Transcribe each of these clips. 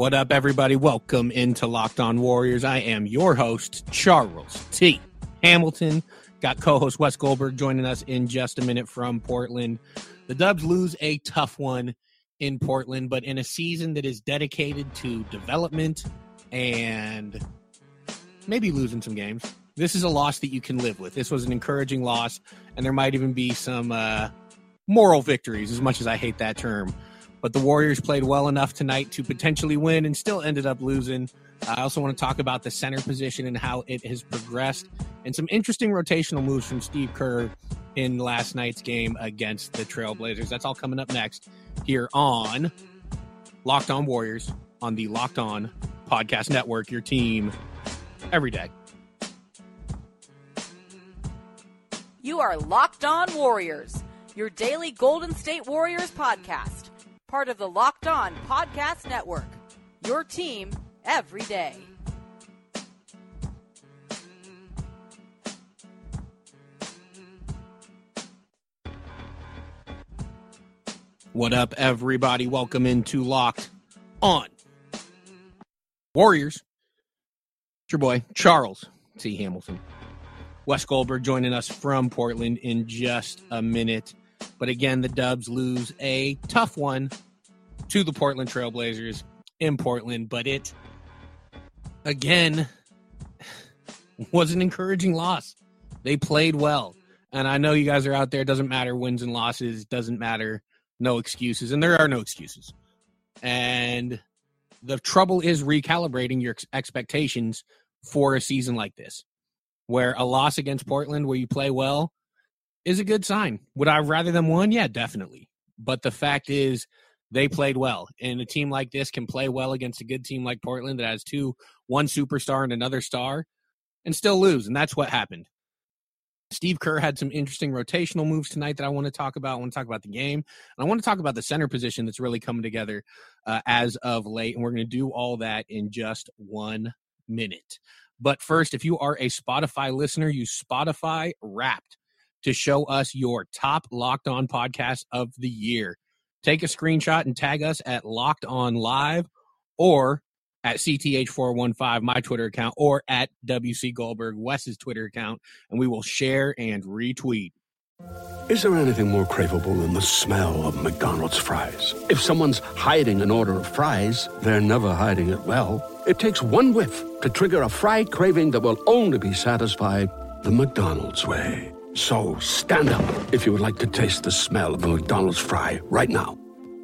What up, everybody? Welcome into Locked On Warriors. I am your host, Charles T. Hamilton. Got co host Wes Goldberg joining us in just a minute from Portland. The Dubs lose a tough one in Portland, but in a season that is dedicated to development and maybe losing some games. This is a loss that you can live with. This was an encouraging loss, and there might even be some uh, moral victories, as much as I hate that term. But the Warriors played well enough tonight to potentially win and still ended up losing. I also want to talk about the center position and how it has progressed and some interesting rotational moves from Steve Kerr in last night's game against the Trailblazers. That's all coming up next here on Locked On Warriors on the Locked On Podcast Network, your team every day. You are Locked On Warriors, your daily Golden State Warriors podcast, part of the Locked On Podcast Network, your team every day. What up, everybody? Welcome into Locked On Warriors. It's your boy, Charles T. Hamilton. Wes Goldberg joining us from Portland in just a minute. But again, the Dubs lose a tough one to the Portland Trailblazers in Portland. But it, again, was an encouraging loss. They played well. And I know you guys are out there. It doesn't matter wins and losses. Doesn't matter no excuses, and there are no excuses. And the trouble is recalibrating your expectations for a season like this, where a loss against Portland, where you play well, is a good sign. Would I rather them won? Yeah, definitely. But the fact is, they played well, and a team like this can play well against a good team like Portland that has two, one superstar and another star, and still lose. And that's what happened. Steve Kerr had some interesting rotational moves tonight that I want to talk about. I want to talk about the game. And I want to talk about the center position that's really coming together uh, as of late. And we're going to do all that in just one minute. But first, if you are a Spotify listener, use Spotify Wrapped to show us your top locked on podcast of the year. Take a screenshot and tag us at Locked On Live or at CTH415, my Twitter account, or at WC Goldberg, Wes's Twitter account, and we will share and retweet. Is there anything more craveable than the smell of McDonald's fries? If someone's hiding an order of fries, they're never hiding it well. It takes one whiff to trigger a fry craving that will only be satisfied the McDonald's way. So stand up if you would like to taste the smell of a McDonald's fry right now.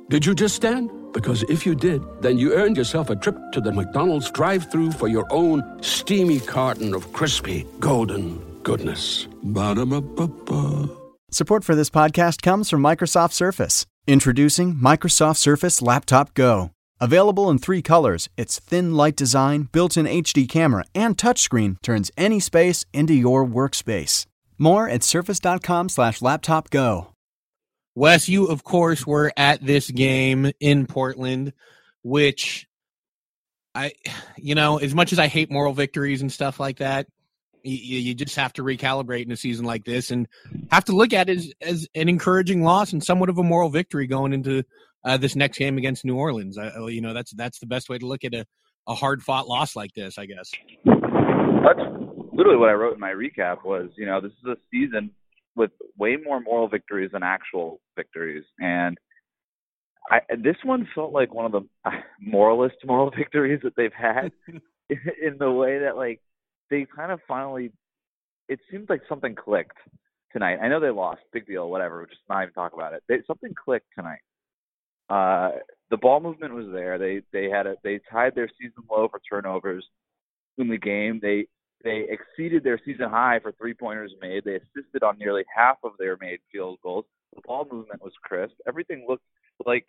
Did you just stand? Because if you did, then you earned yourself a trip to the McDonald's drive through for your own steamy carton of crispy, golden goodness. Ba-da-ba-ba-ba. Support for this podcast comes from Microsoft Surface. Introducing Microsoft Surface Laptop Go. Available in three colors, its thin, light design, built in HD camera, and touchscreen turns any space into your workspace. More at surface.com slash laptop go. Wes, you of course were at this game in Portland, which I, you know, as much as I hate moral victories and stuff like that, you, you just have to recalibrate in a season like this and have to look at it as, as an encouraging loss and somewhat of a moral victory going into uh, this next game against New Orleans. You know, that's that's the best way to look at a, a hard fought loss like this, I guess. That's literally what I wrote in my recap was, you know, this is a season with way more moral victories than actual victories, and I this one felt like one of the moralist moral victories that they've had in the way that like they kind of finally it seemed like something clicked tonight. I know they lost, big deal, whatever. Just not even talk about it. They, something clicked tonight. Uh, the ball movement was there. They they had a they tied their season low for turnovers in the game. They they exceeded their season high for three pointers made. They assisted on nearly half of their made field goals. The ball movement was crisp. Everything looked like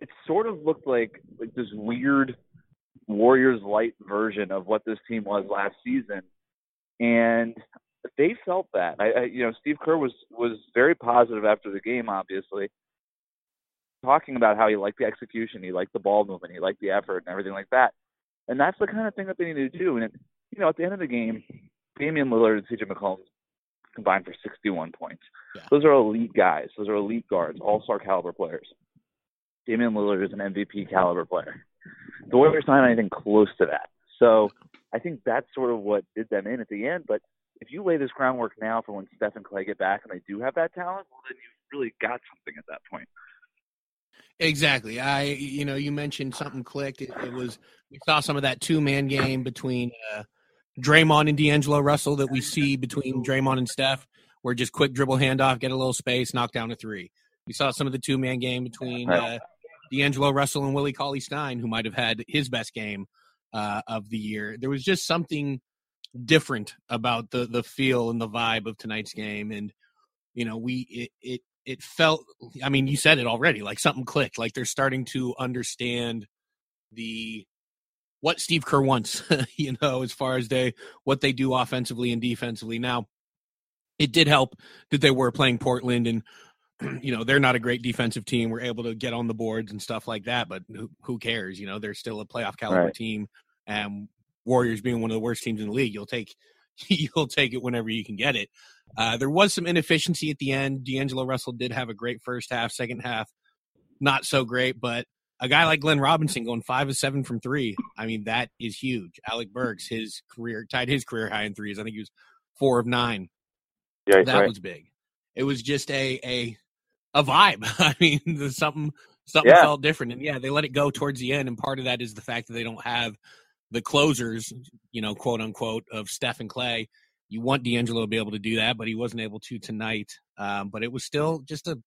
it sort of looked like like this weird Warriors light version of what this team was last season, and they felt that. I, I you know Steve Kerr was was very positive after the game, obviously, talking about how he liked the execution, he liked the ball movement, he liked the effort, and everything like that. And that's the kind of thing that they need to do. And it, you know, at the end of the game, Damian Lillard and CJ McCollum combined for 61 points. Yeah. Those are elite guys. Those are elite guards, all-star caliber players. Damian Lillard is an MVP caliber player. The Warriors not anything close to that. So I think that's sort of what did them in at the end. But if you lay this groundwork now for when Steph and Klay get back and they do have that talent, well, then you've really got something at that point. Exactly. I, you know, you mentioned something clicked. It, it was we saw some of that two man game between uh, Draymond and D'Angelo Russell that we see between Draymond and Steph, where just quick dribble handoff, get a little space, knock down a three. We saw some of the two man game between uh, D'Angelo Russell and Willie Cauley Stein, who might have had his best game uh, of the year. There was just something different about the the feel and the vibe of tonight's game, and you know, we it, it it felt i mean you said it already like something clicked like they're starting to understand the what steve kerr wants you know as far as they what they do offensively and defensively now it did help that they were playing portland and you know they're not a great defensive team we're able to get on the boards and stuff like that but who, who cares you know they're still a playoff caliber right. team and warriors being one of the worst teams in the league you'll take you'll take it whenever you can get it. Uh, there was some inefficiency at the end. D'Angelo Russell did have a great first half, second half, not so great, but a guy like Glenn Robinson going five of seven from three, I mean, that is huge. Alec Burks, his career, tied his career high in threes. I think he was four of nine. Yeah, that right. was big. It was just a a a vibe. I mean, something something yeah. felt different, and yeah, they let it go towards the end, and part of that is the fact that they don't have the closers, you know, quote unquote, of Steph and Klay. You want D'Angelo to be able to do that, but he wasn't able to tonight. Um, but it was still just a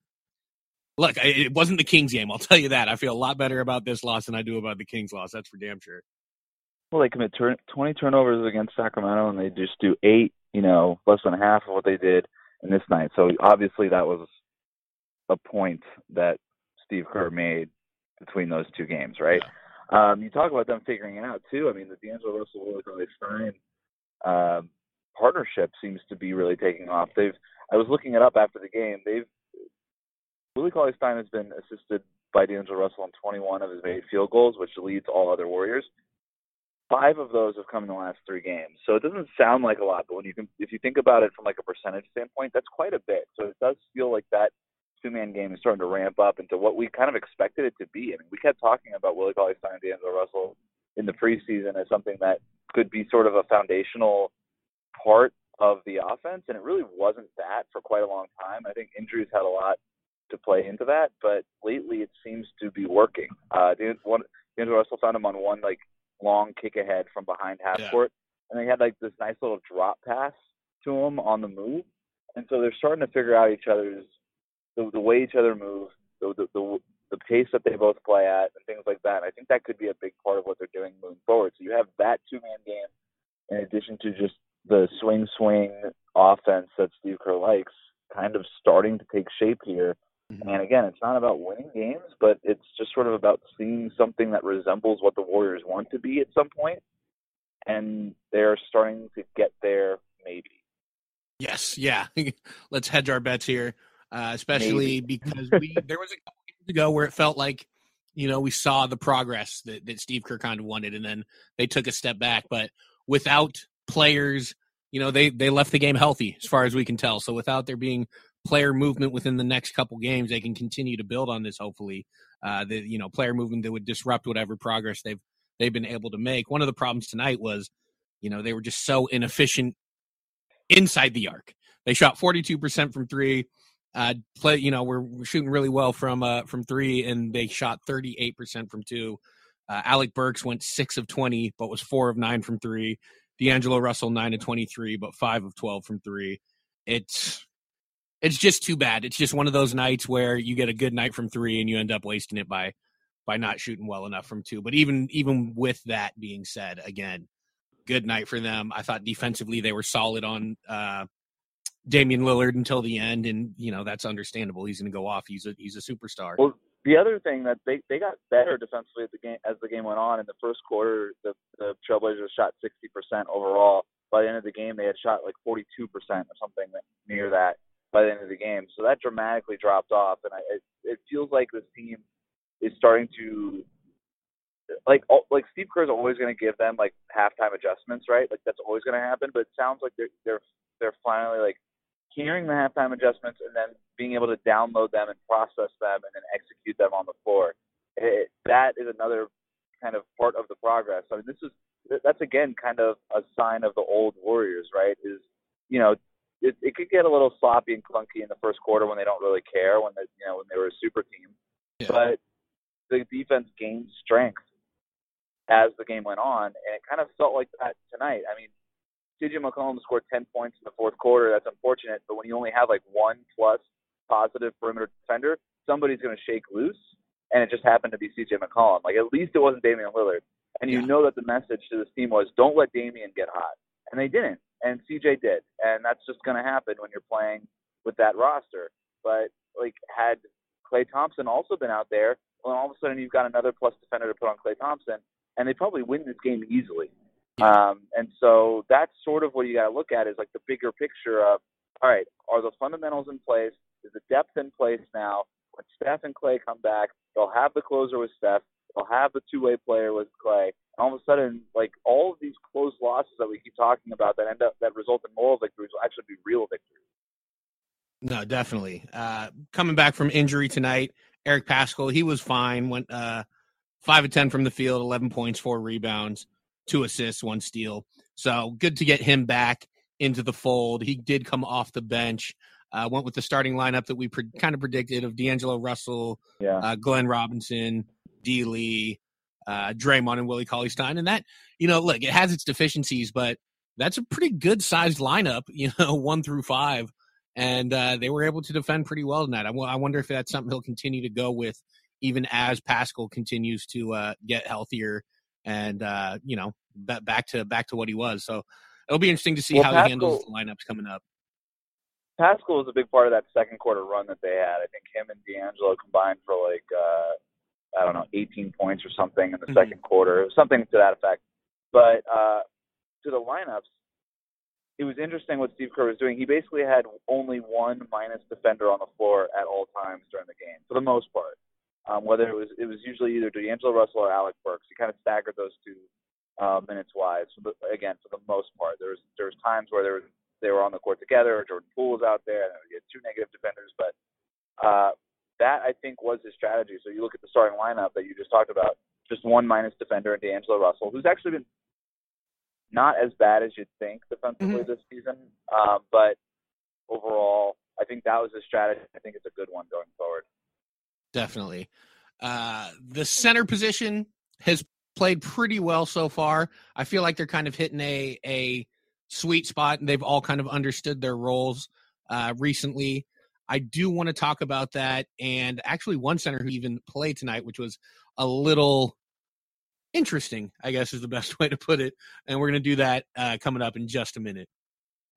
look. It wasn't the Kings game. I'll tell you that. I feel a lot better about this loss than I do about the Kings loss. That's for damn sure. Well, they commit 20 turnovers against Sacramento, and they just do eight. You know, less than half of what they did in this night. So obviously, that was a point that Steve Kerr made between those two games, right? Yeah. Um, you talk about them figuring it out too. I mean, the D'Angelo Russell Willie Cauley Stein um, partnership seems to be really taking off. They've I was looking it up after the game. They've Willie Cauley Stein has been assisted by D'Angelo Russell on 21 of his made field goals, which leads all other Warriors. Five of those have come in the last three games, so it doesn't sound like a lot, but when you can, if you think about it from like a percentage standpoint, that's quite a bit. So it does feel like that two man game is starting to ramp up into what we kind of expected it to be. I mean, we kept talking about Willie Cauley Stein and D'Angelo Russell in the preseason as something that could be sort of a foundational part of the offense, and it really wasn't that for quite a long time. I think injuries had a lot to play into that, but lately it seems to be working. Uh, one, D'Angelo Russell found him on one like long kick ahead from behind half yeah. court, and they had like this nice little drop pass to him on the move, and so they're starting to figure out each other's the, the way each other move, the, the the the pace that they both play at, and things like that. And I think that could be a big part of what they're doing moving forward. So you have that two man game in addition to just the swing swing offense that Steve Kerr likes, kind of starting to take shape here. Mm-hmm. And again, it's not about winning games, but it's just sort of about seeing something that resembles what the Warriors want to be at some point, and they're starting to get there. Maybe. Yes. Yeah. Let's hedge our bets here uh, especially because we there was a couple years ago where it felt like you know we saw the progress that, that Steve Kerr kind of wanted, and then they took a step back. But without players, you know they they left the game healthy as far as we can tell. So without there being player movement within the next couple games, they can continue to build on this. Hopefully, uh, the you know player movement that would disrupt whatever progress they've they've been able to make. One of the problems tonight was, you know, they were just so inefficient inside the arc. They shot 42% from three uh, play. You know, we're, we're shooting really well from uh, from three, and they shot 38 percent from two. Uh, Alec Burks went six of 20, but was four of nine from three. D'Angelo Russell nine of 23, but five of 12 from three. It's it's just too bad. It's just one of those nights where you get a good night from three and you end up wasting it by by not shooting well enough from two. But even even with that being said, again, good night for them. I thought defensively they were solid on uh, Damian Lillard until the end, and you know that's understandable. He's going to go off. He's a he's a superstar. Well, the other thing that they they got better defensively as the game as the game went on. In the first quarter, the the Trailblazers shot 60% overall. By the end of the game, they had shot like 42% or something near that by the end of the game. So that dramatically dropped off, and I, it, it feels like this team is starting to like like Steve Kerr is always going to give them like halftime adjustments, right? Like that's always going to happen. But it sounds like they're they're they're finally like hearing the halftime adjustments and then being able to download them and process them and then execute them on the floor. It, that is another kind of part of the progress. I mean, this is that's again kind of a sign of the old Warriors, right? Is you know it, it could get a little sloppy and clunky in the first quarter when they don't really care when they you know when they were a super team, yeah. but the defense gained strength as the game went on, and it kind of felt like that tonight. I mean, CJ McCollum scored 10 points in the fourth quarter. That's unfortunate, but when you only have like one plus positive perimeter defender, somebody's going to shake loose, and it just happened to be CJ McCollum. Like at least it wasn't Damian Lillard, and you yeah. know that the message to this team was don't let Damian get hot, and they didn't, and CJ did, and that's just going to happen when you're playing with that roster. But like had Klay Thompson also been out there, well, all of a sudden you've got another plus defender to put on Klay Thompson, and they probably win this game easily. Um, and so that's sort of what you got to look at is like the bigger picture of, all right, are the fundamentals in place? Is the depth in place now? When Steph and Klay come back, they'll have the closer with Steph. They'll have the two-way player with Klay. All of a sudden, like all of these close losses that we keep talking about that end up that result in moral victories will actually be real victories. No, definitely. Uh, coming back from injury tonight, Eric Paschall, he was fine. Went uh, five of ten from the field, eleven points, four rebounds, two assists, one steal. So good to get him back into the fold. He did come off the bench. Uh, went with the starting lineup that we pre- kind of predicted of D'Angelo Russell, yeah. uh, Glenn Robinson, D. Lee, uh, Draymond, and Willie Cauley Stein. And that, you know, look, it has its deficiencies, but that's a pretty good sized lineup, you know, one through five. And uh, they were able to defend pretty well tonight. I, w- I wonder if that's something he'll continue to go with even as Paschall continues to uh, get healthier and uh, you know back to back to what he was. So it'll be interesting to see well, how Paschall, he handles the lineups coming up. Paschall was a big part of that second quarter run that they had. I think him and D'Angelo combined for like uh, I don't know 18 points or something in the mm-hmm. second quarter, something to that effect. But uh, to the lineups, it was interesting what Steve Kerr was doing. He basically had only one minus defender on the floor at all times during the game, for the most part. Um, whether it was it was usually either D'Angelo Russell or Alec Burks. He kind of staggered those two uh, minutes wise. But again, for the most part, there was there was times where there was, they were on the court together. Or Jordan Poole was out there, and he had two negative defenders. But uh, that I think was his strategy. So you look at the starting lineup that you just talked about, just one minus defender and D'Angelo Russell, who's actually been not as bad as you'd think defensively mm-hmm. this season. Um, but overall, I think that was his strategy. I think it's a good one going forward. Definitely. Uh, the center position has played pretty well so far. I feel like they're kind of hitting a a sweet spot, and they've all kind of understood their roles uh, recently. I do want to talk about that, and actually, one center who even played tonight, which was a little interesting, I guess is the best way to put it. And we're going to do that uh, coming up in just a minute.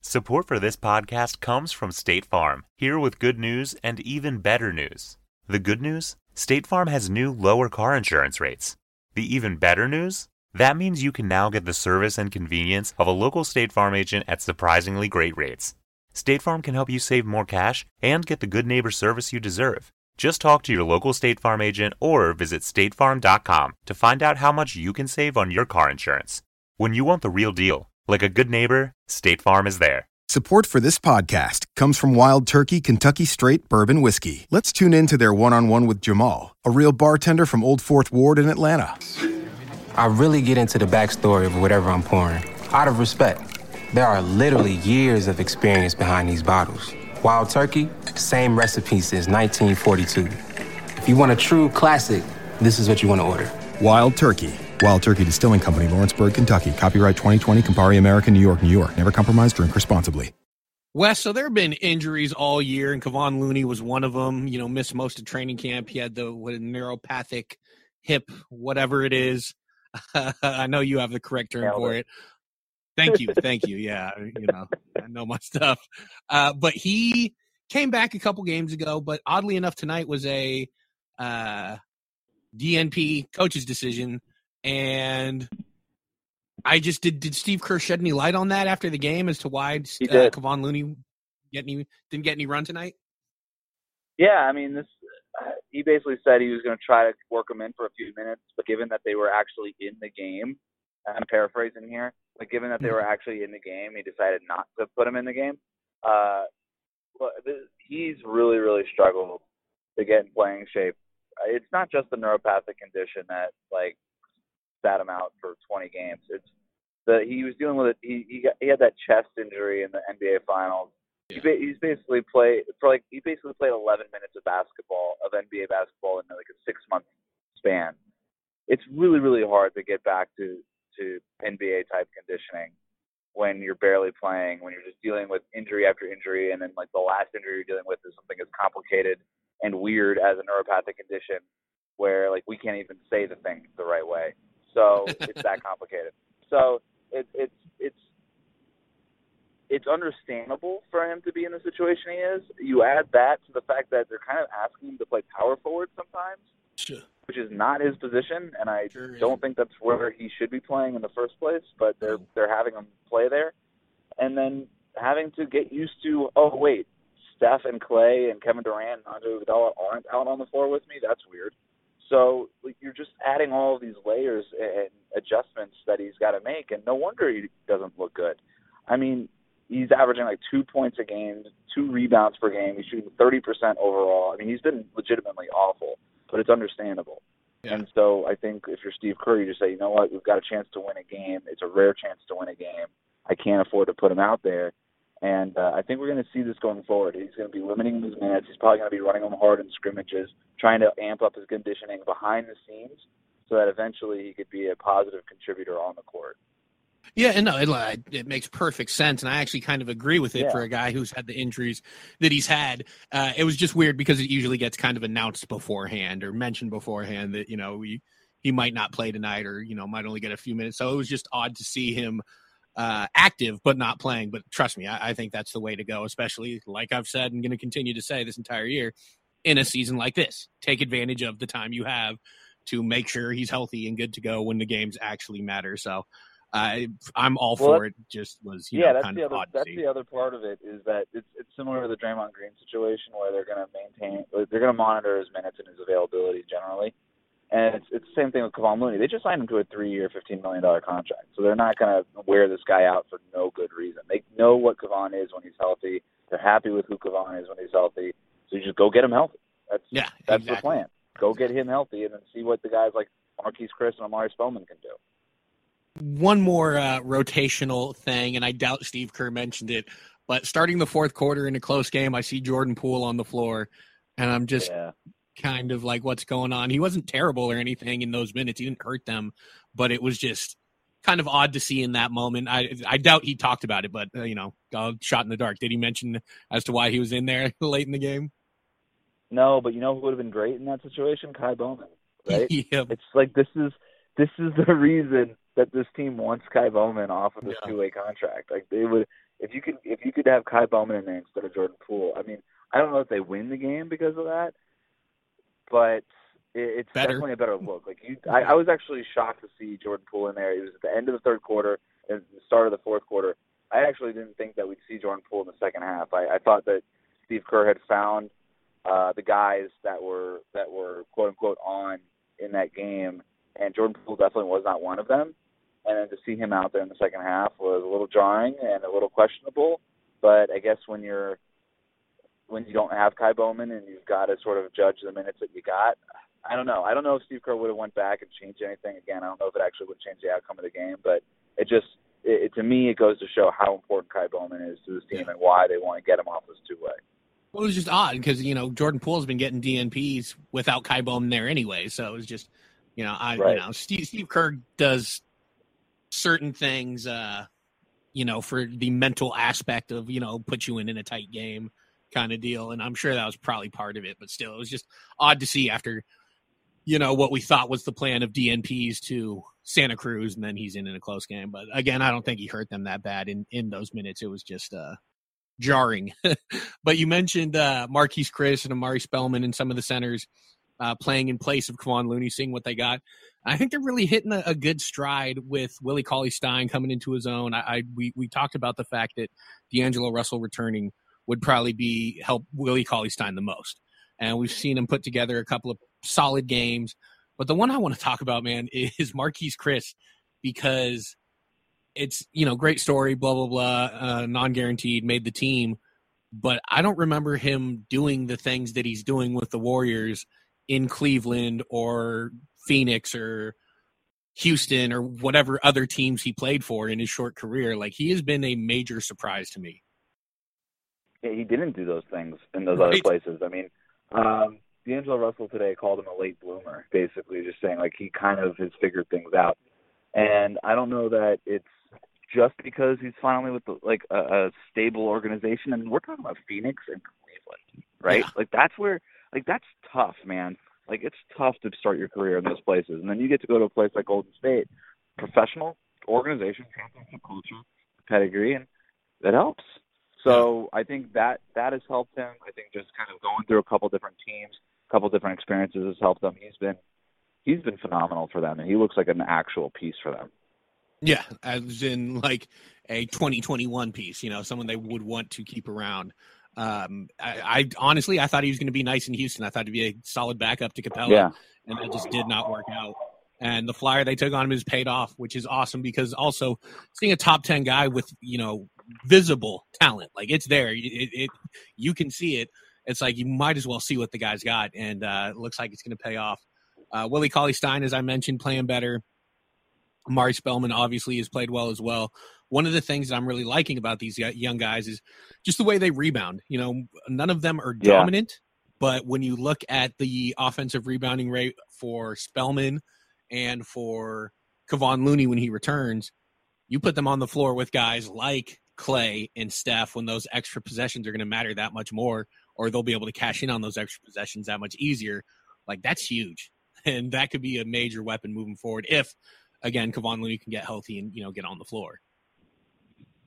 Support for this podcast comes from State Farm, here with good news and even better news. The good news? State Farm has new lower car insurance rates. The even better news? That means you can now get the service and convenience of a local State Farm agent at surprisingly great rates. State Farm can help you save more cash and get the good neighbor service you deserve. Just talk to your local State Farm agent or visit statefarm.com to find out how much you can save on your car insurance. When you want the real deal, like a good neighbor, State Farm is there. Support for this podcast comes from Wild Turkey Kentucky Straight Bourbon Whiskey. Let's tune in to their one on one with Jamal, a real bartender from Old Fourth Ward in Atlanta. I really get into the backstory of whatever I'm pouring, out of respect. There are literally years of experience behind these bottles. Wild Turkey, same recipe since 1942. If you want a true classic, this is what you want to order. Wild Turkey Wild Turkey Distilling Company, Lawrenceburg, Kentucky. Copyright 2020, Campari American, New York, New York. Never compromise, drink responsibly. Wes, so there have been injuries all year, and Kevon Looney was one of them. You know, missed most of training camp. He had the what, a neuropathic hip, whatever it is. I know you have the correct term Nailed for it. it. Thank you, thank you. Yeah, you know, I know my stuff. Uh, but he came back a couple games ago, but oddly enough, tonight was a uh, DNP coach's decision, and I just did. Did Steve Kerr shed any light on that after the game as to why uh. Kevon Looney get any, didn't get any run tonight? Yeah, I mean, this. Uh, he basically said he was going to try to work them in for a few minutes, but given that they were actually in the game, I'm paraphrasing here, but given that they were actually in the game, he decided not to put him in the game. Uh, well, th- he's really, really struggled to get in playing shape. Uh, It's not just the neuropathic condition that like sat him out for 20 games. It's the he was dealing with it. He he, got, he had that chest injury in the NBA Finals. He ba- he's basically played for like he basically played 11 minutes of basketball of NBA basketball in like a six month span. It's really really hard to get back to NBA type conditioning when you're barely playing, when you're just dealing with injury after injury, and then like the last injury you're dealing with is something as complicated and weird as a neuropathic condition, where like we can't even say the thing the right way. So it's that complicated. So it, it's it's it's understandable for him to be in the situation he is. You add that to the fact that they're kind of asking him to play power forward sometimes, Sure. which is not his position, and I Sure don't think that's where he should be playing in the first place. But they're they're having him play there, and then having to get used to oh wait, Steph and Clay and Kevin Durant and Andre Iguodala aren't out on the floor with me. That's weird. So like, you're just adding all of these layers and adjustments that he's got to make, and no wonder he doesn't look good. I mean, he's averaging like two points a game, two rebounds per game. He's shooting 30% overall. I mean, he's been legitimately awful, but it's understandable. Yeah. And so I think if you're Steve Kerr, you just say, you know what, we've got a chance to win a game. It's a rare chance to win a game. I can't afford to put him out there. And uh, I think we're going to see this going forward. He's going to be limiting his minutes. He's probably going to be running them hard in scrimmages, trying to amp up his conditioning behind the scenes so that eventually he could be a positive contributor on the court. Yeah, and no, it, it makes perfect sense, and I actually kind of agree with it Yeah. for a guy who's had the injuries that he's had. Uh, it was just weird because it usually gets kind of announced beforehand or mentioned beforehand that you know he, he might not play tonight or you know might only get a few minutes. So it was just odd to see him uh, active but not playing. But trust me, I, I think that's the way to go, especially like I've said and going to continue to say this entire year in a season like this. Take advantage of the time you have to make sure he's healthy and good to go when the games actually matter. So. I I'm all Well, for it. Just was you yeah, know that's kind the of other odd that's the other part of it is that it's it's similar to the Draymond Green situation where they're going to maintain they're going to monitor his minutes and his availability generally, and it's it's the same thing with Kevon Looney. They just signed him to a three year, fifteen million dollar contract, so they're not going to wear this guy out for no good reason. They know what Kevon is when he's healthy. They're happy with who Kevon is when he's healthy. So you just go get him healthy. That's Yeah, that's the plan. Go get him healthy and then see what the guys like Marquese Chriss and Omari Spellman can do. One more uh, rotational thing, and I doubt Steve Kerr mentioned it, but starting the fourth quarter in a close game, I see Jordan Poole on the floor, and I'm just yeah. kind of like, what's going on? He wasn't terrible or anything in those minutes. He didn't hurt them, but it was just kind of odd to see in that moment. I I doubt he talked about it, but uh, you know, uh, shot in the dark. Did he mention as to why he was in there late in the game? No, but you know who would have been great in that situation? Ky Bowman, right? yeah, it's like this is this is the reason that this team wants Ky Bowman off of this Yeah. two way contract. Like they would if you could if you could have Ky Bowman in there instead of Jordan Poole. I mean, I don't know if they win the game because of that, but it, it's Better. definitely a better look. Like you, I, I was actually shocked to see Jordan Poole in there. It was at the end of the third quarter and the start of the fourth quarter. I actually didn't think that we'd see Jordan Poole in the second half. I, I thought that Steve Kerr had found uh, the guys that were that were quote unquote on in that game, and Jordan Poole definitely was not one of them. And then to see him out there in the second half was a little jarring and a little questionable. But I guess when you're when you don't have Ky Bowman and you've got to sort of judge the minutes that you got, I don't know. I don't know if Steve Kerr would have went back and changed anything. Again, I don't know if it actually would change the outcome of the game, but it just it, it, to me it goes to show how important Ky Bowman is to this team and why they want to get him off this two way. Well, it was just odd because you know Jordan Poole's been getting DNPs without Ky Bowman there anyway, so it was just you know I Right. you know Steve Steve Kerr does certain things uh you know for the mental aspect of you know put you in in a tight game kind of deal, and I'm sure that was probably part of it, but still it was just odd to see after you know what we thought was the plan of DNPs to Santa Cruz, and then he's in in a close game. But again, I don't think he hurt them that bad in in those minutes. It was just uh jarring. but you mentioned uh, Marquese Chriss and Omari Spellman and some of the centers. Uh, playing in place of Kevon Looney, seeing what they got. I think they're really hitting a, a good stride with Willie Cauley Stein coming into his own. I, I we we talked about the fact that D'Angelo Russell returning would probably be help Willie Cauley Stein the most, and we've seen him put together a couple of solid games. But the one I want to talk about, man, is Marquese Chriss because it's you know great story, blah blah blah, uh, non guaranteed, made the team, but I don't remember him doing the things that he's doing with the Warriors in Cleveland or Phoenix or Houston or whatever other teams he played for in his short career. Like he has been a major surprise to me. Yeah, he didn't do those things in those right. other places. I mean, um, D'Angelo Russell today called him a late bloomer, basically just saying like he kind of has figured things out. And I don't know that it's just because he's finally with the, like a, a stable organization. And we're talking about Phoenix and Cleveland, right? Yeah. Like that's where like that's tough, man. Like it's tough to start your career in those places, and then you get to go to a place like Golden State, professional organization, championship culture, pedigree, and that helps. So I think that that has helped him. I think just kind of going through a couple different teams, a couple different experiences has helped him. He's been he's been phenomenal for them, and he looks like an actual piece for them. Yeah, as in like a 2021 piece, you know, someone they would want to keep around. Um, I, I, honestly, I thought he was going to be nice in Houston. I thought he'd be a solid backup to Capela, yeah. and that just did not work out. And the flyer they took on him is paid off, which is awesome because also seeing a top ten guy with you know visible talent, like it's there, it, it you can see it. It's like you might as well see what the guy's got, and uh, it looks like it's going to pay off. Uh, Willie Cauley Stein, as I mentioned, playing better. Omari Spellman obviously has played well as well one of the things that I'm really liking about these young guys is just the way they rebound. You know, none of them are dominant, yeah. but when you look at the offensive rebounding rate for Spellman and for Kevon Looney when he returns, you put them on the floor with guys like Klay and Steph when those extra possessions are going to matter that much more, or they'll be able to cash in on those extra possessions that much easier. Like that's huge, and that could be a major weapon moving forward if, again, Kevon Looney can get healthy and you know get on the floor.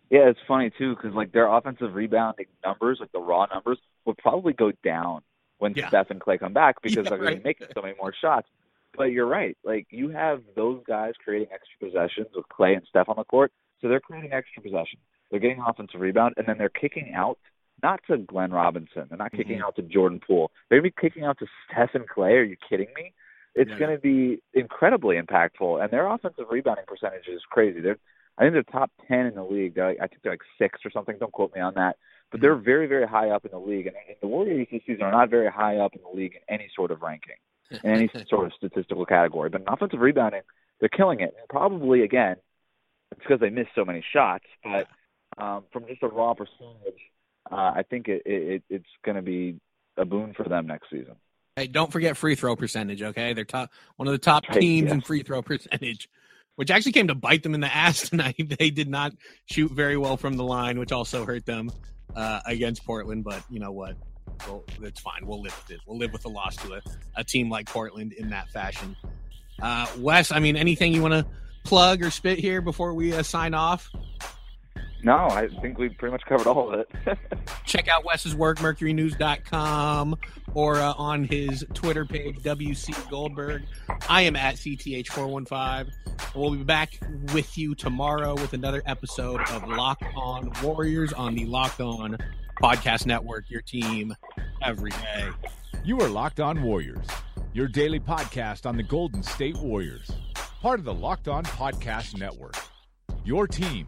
Yeah, it's funny too because like their offensive rebounding numbers, like the raw numbers, would probably go down when yeah. Steph and Klay come back because yeah, they're going to be making so many more shots. But you're right. Like you have those guys creating extra possessions with Klay and Steph on the court, so they're creating extra possession. They're getting offensive rebound, and then they're kicking out not to Glenn Robinson. They're not kicking mm-hmm. out to Jordan Poole. They're going to be kicking out to Steph and Klay. Are you kidding me? It's yeah. going to be incredibly impactful, and their offensive rebounding percentage is crazy. They're I think they're top ten in the league. They're like, I think they're like six or something. Don't quote me on that. But they're very, very high up in the league. And, and the Warriors this season are not very high up in the league in any sort of ranking, in any sort of statistical category. But in offensive rebounding, they're killing it. And probably again, it's because they missed so many shots. But um, from just a raw percentage, uh, I think it, it, it's going to be a boon for them next season. Hey, don't forget free throw percentage. Okay, they're top one of the top teams in free throw percentage which actually came to bite them in the ass tonight. They did not shoot very well from the line, which also hurt them uh, against Portland. But you know what? Well, it's fine. We'll live with it. We'll live with the loss to a, a team like Portland in that fashion. Uh, Wes, I mean, anything you want to plug or spit here before we uh, sign off? No, I think we pretty much covered all of it. Check out Wes's work, mercurynews.com, or uh, on his Twitter page, WC Goldberg. I am at CTH415. We'll be back with you tomorrow with another episode of Locked On Warriors on the Locked On Podcast Network, your team every day. You are Locked On Warriors, your daily podcast on the Golden State Warriors, part of the Locked On Podcast Network. Your team